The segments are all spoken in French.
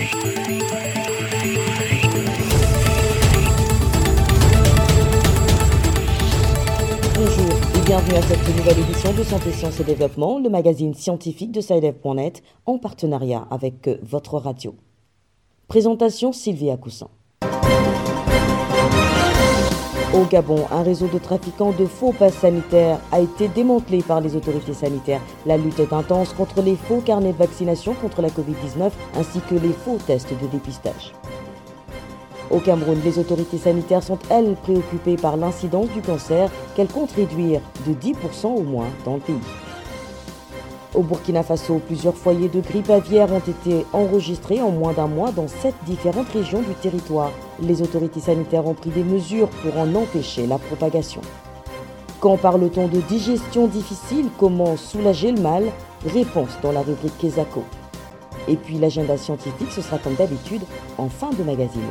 Bonjour et bienvenue à cette nouvelle édition de Santé, Sciences et Développement, le magazine scientifique de SciDev.net en partenariat avec euh, votre radio. Présentation Sylvia Coussin. Au Gabon, un réseau de trafiquants de faux passes sanitaires a été démantelé par les autorités sanitaires. La lutte est intense contre les faux carnets de vaccination contre la Covid-19 ainsi que les faux tests de dépistage. Au Cameroun, les autorités sanitaires sont, elles, préoccupées par l'incidence du cancer qu'elles comptent réduire de 10% au moins dans le pays. Au Burkina Faso, plusieurs foyers de grippe aviaire ont été enregistrés en moins d'un mois dans sept différentes régions du territoire. Les autorités sanitaires ont pris des mesures pour en empêcher la propagation. Quand parle-t-on de digestion difficile, comment soulager le mal? Réponse dans la rubrique Kesako. Et puis l'agenda scientifique, ce sera comme d'habitude en fin de magazine.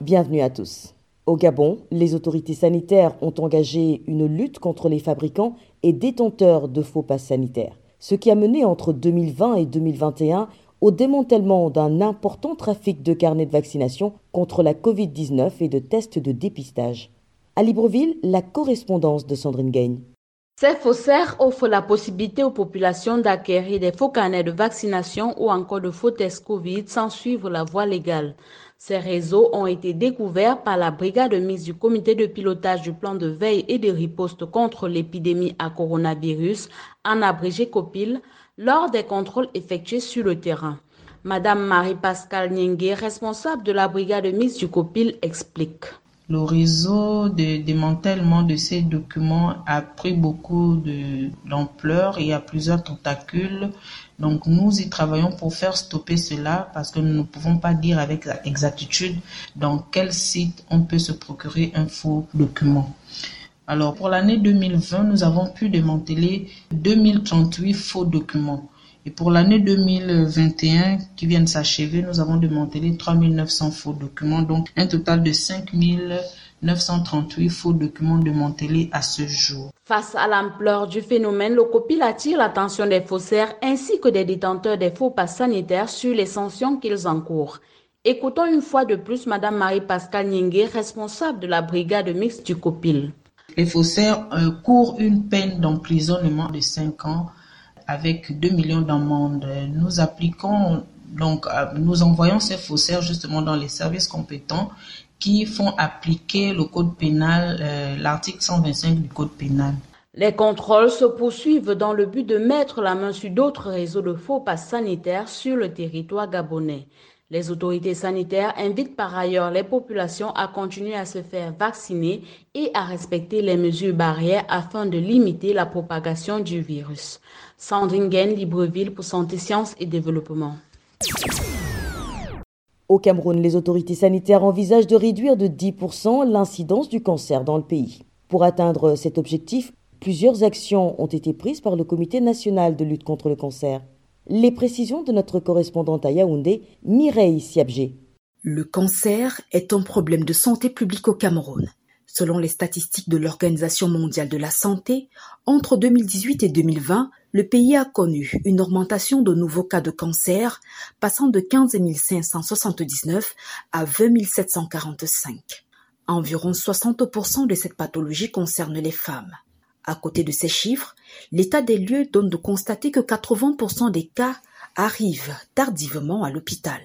Bienvenue à tous. Au Gabon, les autorités sanitaires ont engagé une lutte contre les fabricants et détenteurs de faux passes sanitaires, ce qui a mené entre 2020 et 2021 au démantèlement d'un important trafic de carnets de vaccination contre la Covid-19 et de tests de dépistage. À Libreville, la correspondance de Sandrine Gagne. Ces faussaires offrent la possibilité aux populations d'acquérir des faux carnets de vaccination ou encore de faux tests Covid sans suivre la voie légale. Ces réseaux ont été découverts par la brigade mise du comité de pilotage du plan de veille et de riposte contre l'épidémie à coronavirus, en abrégé COPIL, lors des contrôles effectués sur le terrain. Madame Marie-Pascale Niengue, responsable de la brigade mise du COPIL, explique. Le réseau de démantèlement de ces documents a pris beaucoup d'ampleur. Y a plusieurs tentacules. Donc nous y travaillons pour faire stopper cela parce que nous ne pouvons pas dire avec exactitude dans quel site on peut se procurer un faux document. Alors pour l'année 2020, nous avons pu démanteler 2038 faux documents. Et pour l'année 2021 qui vient de s'achever, nous avons démantelé 3900 faux documents, donc un total de 5938 faux documents démantelés à ce jour. Face à l'ampleur du phénomène, le COPIL attire l'attention des faussaires ainsi que des détenteurs des faux passes sanitaires sur les sanctions qu'ils encourent. Écoutons une fois de plus Madame Marie-Pascale Niengue, responsable de la brigade mixte du COPIL. Les faussaires euh, courent une peine d'emprisonnement de 5 ans avec 2 millions d'amendes. Donc, nous envoyons ces faussaires justement dans les services compétents qui font appliquer le code pénal, euh, l'article 125 du code pénal. Les contrôles se poursuivent dans le but de mettre la main sur d'autres réseaux de faux passes sanitaires sur le territoire gabonais. Les autorités sanitaires invitent par ailleurs les populations à continuer à se faire vacciner et à respecter les mesures barrières afin de limiter la propagation du virus. Sandrine Libreville pour Santé, Sciences et Développement. Au Cameroun, les autorités sanitaires envisagent de réduire de 10% l'incidence du cancer dans le pays. Pour atteindre cet objectif, plusieurs actions ont été prises par le Comité national de lutte contre le cancer. Les précisions de notre correspondante à Yaoundé, Mireille Siabgé. Le cancer est un problème de santé publique au Cameroun. Selon les statistiques de l'Organisation mondiale de la santé, entre 2018 et 2020, le pays a connu une augmentation de nouveaux cas de cancer passant de 15 579 à 20 745. Environ 60% de cette pathologie concerne les femmes. À côté de ces chiffres, l'état des lieux donne de constater que 80% des cas arrivent tardivement à l'hôpital.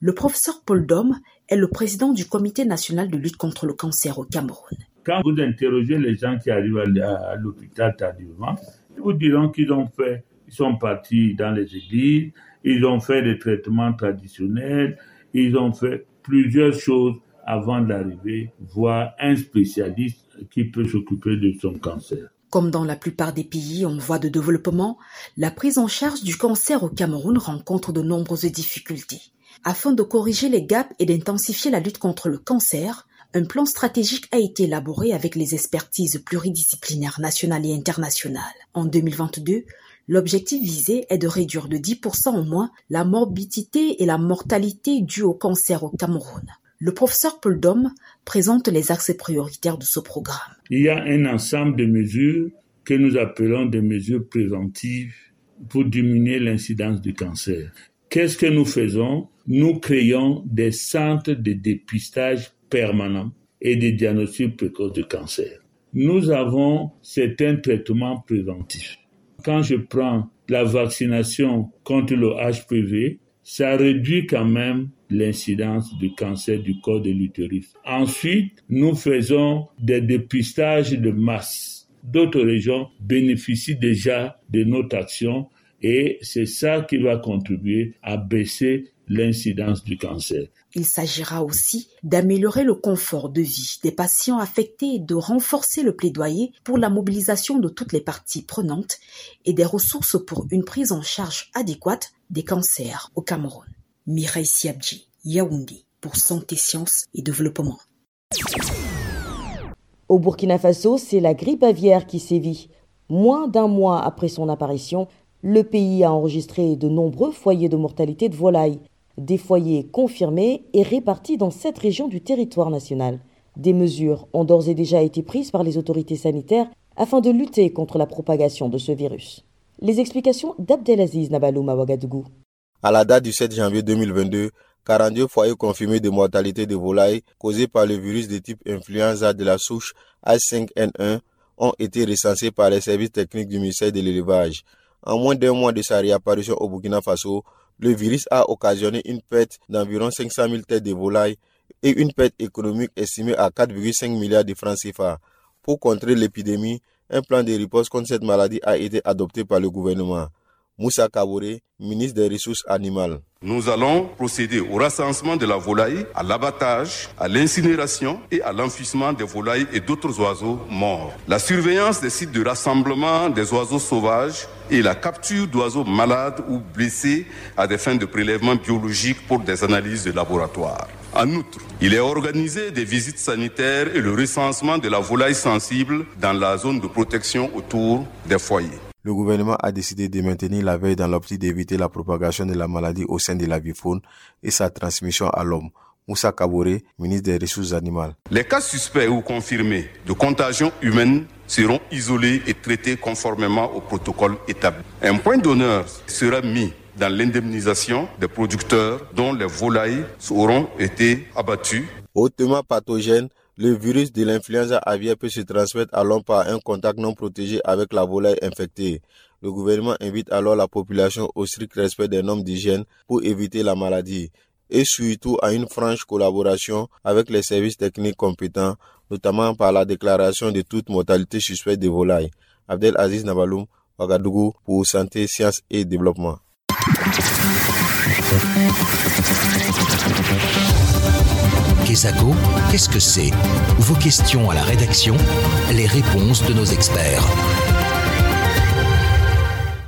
Le professeur Paul Dom est le président du comité national de lutte contre le cancer au Cameroun. Quand vous interrogez les gens qui arrivent à l'hôpital tardivement, ils vous diront qu'ils ont fait, ils sont partis dans les églises, ils ont fait des traitements traditionnels, ils ont fait plusieurs choses avant d'arriver voir un spécialiste qui peut s'occuper de son cancer. Comme dans la plupart des pays en voie de développement, la prise en charge du cancer au Cameroun rencontre de nombreuses difficultés. Afin de corriger les gaps et d'intensifier la lutte contre le cancer, un plan stratégique a été élaboré avec les expertises pluridisciplinaires nationales et internationales. En 2022, l'objectif visé est de réduire de 10% au moins la morbidité et la mortalité dues au cancer au Cameroun. Le professeur Paul présente les axes prioritaires de ce programme. Il y a un ensemble de mesures que nous appelons des mesures préventives pour diminuer l'incidence du cancer. Qu'est-ce que nous faisons? Nous créons des centres de dépistage permanents et de diagnostic précoce de cancer. Nous avons certains traitements préventifs. Quand je prends la vaccination contre le HPV, ça réduit quand même l'incidence du cancer du corps de l'utérus. Ensuite, nous faisons des dépistages de masse. D'autres régions bénéficient déjà de notre action et c'est ça qui va contribuer à baisser l'incidence du cancer. Il s'agira aussi d'améliorer le confort de vie des patients affectés et de renforcer le plaidoyer pour la mobilisation de toutes les parties prenantes et des ressources pour une prise en charge adéquate des cancers au Cameroun. Mireille Siabji, Yaoundé, pour Santé, Sciences et Développement. Au Burkina Faso, c'est la grippe aviaire qui sévit. Moins d'un mois après son apparition, le pays a enregistré de nombreux foyers de mortalité de volailles, des foyers confirmés et répartis dans sept régions du territoire national. Des mesures ont d'ores et déjà été prises par les autorités sanitaires afin de lutter contre la propagation de ce virus. Les explications d'Abdelaziz Nabaloum à Ouagadougou. À la date du 7 janvier 2022, 42 foyers confirmés de mortalité de volailles causés par le virus de type influenza de la souche H5N1 ont été recensés par les services techniques du ministère de l'élevage. En moins d'un mois de sa réapparition au Burkina Faso, le virus a occasionné une perte d'environ 500 000 têtes de volailles et une perte économique estimée à 4,5 milliards de francs CFA. Pour contrer l'épidémie, un plan de riposte contre cette maladie a été adopté par le gouvernement. Moussa Kabore, ministre des Ressources animales. Nous allons procéder au recensement de la volaille, à l'abattage, à l'incinération et à l'enfouissement des volailles et d'autres oiseaux morts. La surveillance des sites de rassemblement des oiseaux sauvages et la capture d'oiseaux malades ou blessés à des fins de prélèvement biologique pour des analyses de laboratoire. En outre, il est organisé des visites sanitaires et le recensement de la volaille sensible dans la zone de protection autour des foyers le gouvernement a décidé de maintenir la veille dans l'optique d'éviter la propagation de la maladie au sein de la faune et sa transmission à l'homme. Moussa Kabore, ministre des Ressources animales. Les cas suspects ou confirmés de contagion humaine seront isolés et traités conformément au protocole établi. Un point d'honneur sera mis dans l'indemnisation des producteurs dont les volailles auront été abattues. Hautement pathogène, le virus de l'influenza aviaire peut se transmettre à l'homme par un contact non protégé avec la volaille infectée. Le gouvernement invite alors la population au strict respect des normes d'hygiène pour éviter la maladie et surtout à une franche collaboration avec les services techniques compétents, notamment par la déclaration de toute mortalité suspecte des volailles. Abdel Aziz Nabaloum, Ouagadougou pour Santé, Sciences et Développement. Kesako, qu'est-ce que c'est Vos questions à la rédaction, les réponses de nos experts.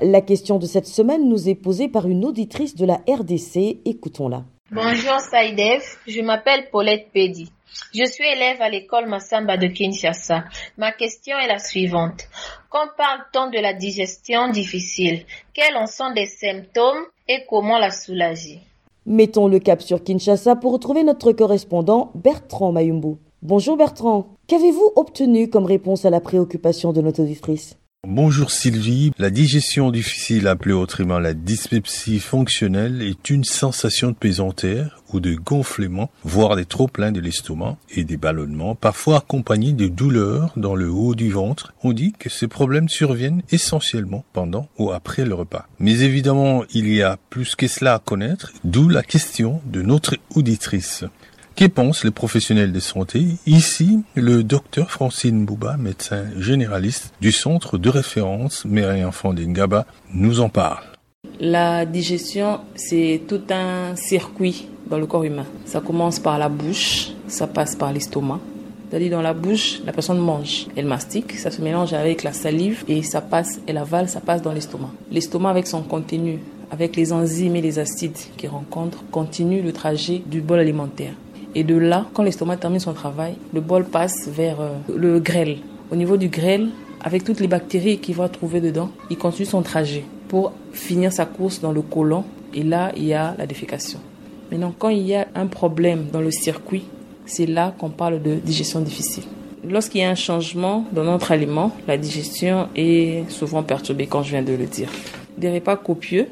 La question de cette semaine nous est posée par une auditrice de la RDC. Écoutons-la. Bonjour Saïdev, je m'appelle Paulette Pedi. Je suis élève à l'école Massamba de Kinshasa. Ma question est la suivante. Quand parle-t-on de la digestion difficile? Quels en sont les symptômes et comment la soulager? Mettons le cap sur Kinshasa pour retrouver notre correspondant Bertrand Mayumbu. Bonjour Bertrand, qu'avez-vous obtenu comme réponse à la préoccupation de notre auditrice? Bonjour Sylvie. La digestion difficile, appelée autrement la dyspepsie fonctionnelle, est une sensation de pesanteur ou de gonflement, voire des trop-pleins de l'estomac et des ballonnements, parfois accompagnés de douleurs dans le haut du ventre. On dit que ces problèmes surviennent essentiellement pendant ou après le repas. Mais évidemment, il y a plus que cela à connaître, d'où la question de notre auditrice. Que pensent les professionnels de santé? Ici, le docteur Francine Bouba, médecin généraliste du centre de référence Mère et Enfants d'Ingaba, nous en parle. La digestion, c'est tout un circuit dans le corps humain. Ça commence par la bouche, ça passe par l'estomac. C'est-à-dire dans la bouche, la personne mange, elle mastique, ça se mélange avec la salive et ça passe, elle avale, ça passe dans l'estomac. L'estomac avec son contenu, avec les enzymes et les acides qu'il rencontre, continue le trajet du bol alimentaire. Et de là, quand l'estomac termine son travail, le bol passe vers euh, le grêle. Au niveau du grêle, avec toutes les bactéries qu'il va trouver dedans, il continue son trajet pour finir sa course dans le côlon. Et là, il y a la défécation. Maintenant, quand il y a un problème dans le circuit, c'est là qu'on parle de digestion difficile. lorsqu'il y a un changement dans notre aliment, la digestion est souvent perturbée, comme je viens de le dire. Des repas copieux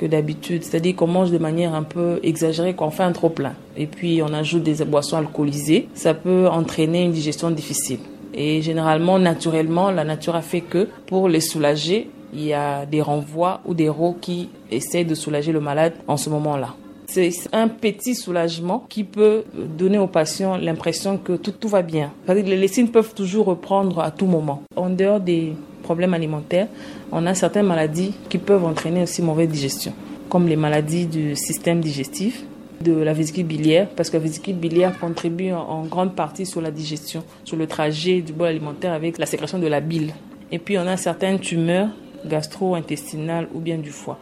que d'habitude, c'est-à-dire qu'on mange de manière un peu exagérée, qu'on fait un trop plein. Et puis on ajoute des boissons alcoolisées, ça peut entraîner une digestion difficile. Et généralement, naturellement, la nature a fait que pour les soulager, il y a des renvois ou des rots qui essaient de soulager le malade en ce moment-là. C'est un petit soulagement qui peut donner aux patients l'impression que tout, tout va bien. Les signes peuvent toujours reprendre à tout moment. En dehors des problèmes alimentaires, on a certaines maladies qui peuvent entraîner aussi mauvaise digestion, comme les maladies du système digestif, de la vésicule biliaire, parce que la vésicule biliaire contribue en grande partie sur la digestion, sur le trajet du bol alimentaire avec la sécrétion de la bile. Et puis on a certaines tumeurs gastro-intestinales ou bien du foie.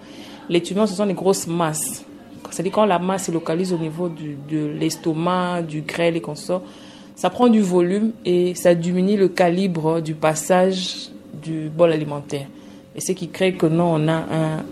Les tumeurs, ce sont des grosses masses c'est-à-dire quand la masse se localise au niveau de l'estomac, du grêle et consorts, ça prend du volume et ça diminue le calibre du passage du bol alimentaire. Et ce qui crée que non, on a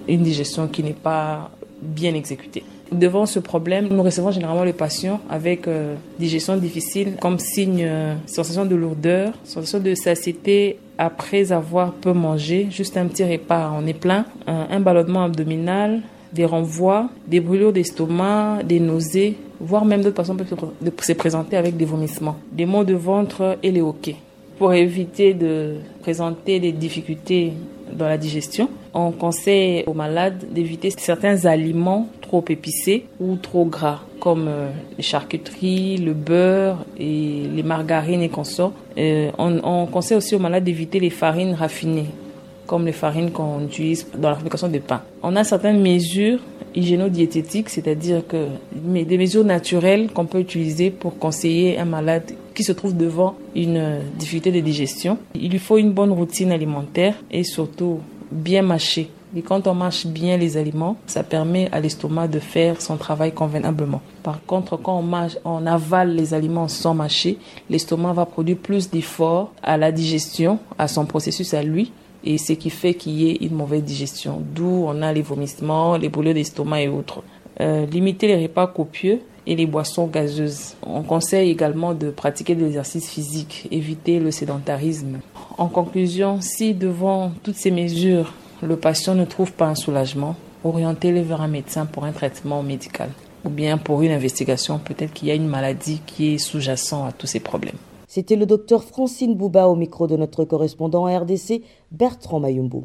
une digestion qui n'est pas bien exécutée. Devant ce problème, nous recevons généralement les patients avec euh, digestion difficile comme signe euh, sensation de lourdeur, sensation de satiété après avoir peu mangé, juste un petit repas, on est plein, un ballonnement abdominal, des renvois, des brûlures d'estomac, des nausées, voire même d'autres personnes peuvent se présenter avec des vomissements, des maux de ventre et les hoquets. Pour éviter de présenter des difficultés dans la digestion, on conseille aux malades d'éviter certains aliments trop épicés ou trop gras, comme euh, les charcuteries, le beurre et les margarines et consorts. Euh, on, on conseille aussi aux malades d'éviter les farines raffinées, comme les farines qu'on utilise dans la fabrication de pain. On a certaines mesures hygiéno-diététiques, c'est-à-dire que des mesures naturelles qu'on peut utiliser pour conseiller un malade qui se trouve devant une difficulté de digestion. Il lui faut une bonne routine alimentaire et surtout bien mâcher. Et quand on mâche bien les aliments, ça permet à l'estomac de faire son travail convenablement. Par contre, quand on, mâche, on avale les aliments sans mâcher, l'estomac va produire plus d'efforts à la digestion, à son processus à lui, et ce qui fait qu'il y ait une mauvaise digestion. D'où on a les vomissements, les brûlures d'estomac et autres. Euh, limiter les repas copieux et les boissons gazeuses. On conseille également de pratiquer de l'exercice physique, éviter le sédentarisme. En conclusion, si devant toutes ces mesures, le patient ne trouve pas un soulagement, orientez-le vers un médecin pour un traitement médical ou bien pour une investigation. Peut-être qu'il y a une maladie qui est sous-jacente à tous ces problèmes. C'était le docteur Francine Bouba au micro de notre correspondant à RDC, Bertrand Mayumbu.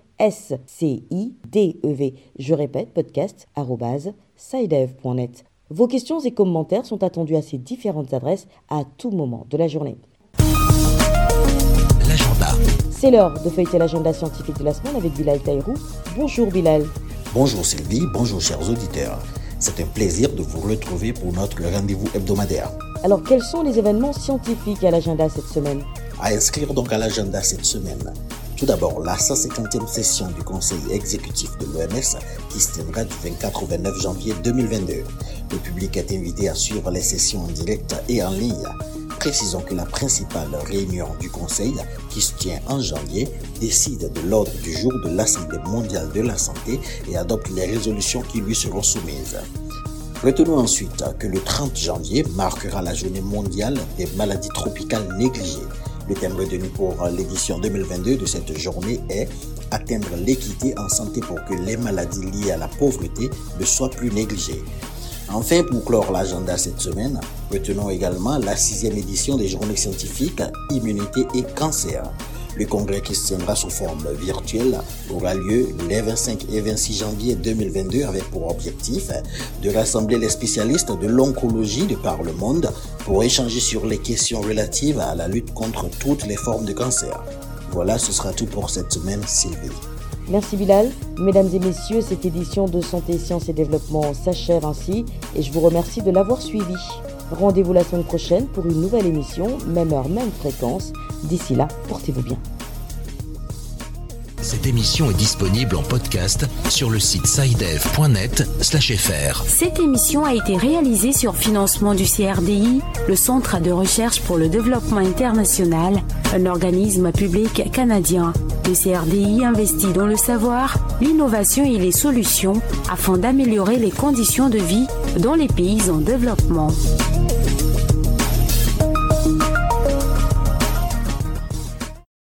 S-C-I-D-E-V. Je répète, podcast.sidev.net. Vos questions et commentaires sont attendus à ces différentes adresses à tout moment de la journée. L'agenda. C'est l'heure de feuilleter l'agenda scientifique de la semaine avec Bilal Taïrou. Bonjour Bilal. Bonjour Sylvie, bonjour chers auditeurs. C'est un plaisir de vous retrouver pour notre rendez-vous hebdomadaire. Alors quels sont les événements scientifiques à l'agenda cette semaine? À inscrire donc à l'agenda cette semaine. Tout d'abord, la 150e session du Conseil exécutif de l'OMS qui se tiendra du 24 au 29 janvier 2022. Le public est invité à suivre les sessions en direct et en ligne. Précisons que la principale réunion du Conseil, qui se tient en janvier, décide de l'ordre du jour de l'Assemblée mondiale de la santé et adopte les résolutions qui lui seront soumises. Retenons ensuite que le 30 janvier marquera la journée mondiale des maladies tropicales négligées. Le thème retenu pour l'édition 2022 de cette journée est Atteindre l'équité en santé pour que les maladies liées à la pauvreté ne soient plus négligées. Enfin, pour clore l'agenda cette semaine, retenons également la sixième édition des journées scientifiques Immunité et Cancer. Le congrès qui se tiendra sous forme virtuelle aura lieu les 25 et 26 janvier 2022 avec pour objectif de rassembler les spécialistes de l'oncologie de par le monde pour échanger sur les questions relatives à la lutte contre toutes les formes de cancer. Voilà, ce sera tout pour cette semaine, Sylvie. Merci Bilal. Mesdames et messieurs, cette édition de Santé, Sciences et Développement s'achève ainsi et je vous remercie de l'avoir suivi. Rendez-vous la semaine prochaine pour une nouvelle émission, même heure, même fréquence. D'ici là, portez-vous bien. Cette émission est disponible en podcast sur le site sidev.net/fr. Cette émission a été réalisée sur financement du CRDI, le Centre de recherche pour le développement international, un organisme public canadien. Le CRDI investit dans le savoir, l'innovation et les solutions afin d'améliorer les conditions de vie dans les pays en développement.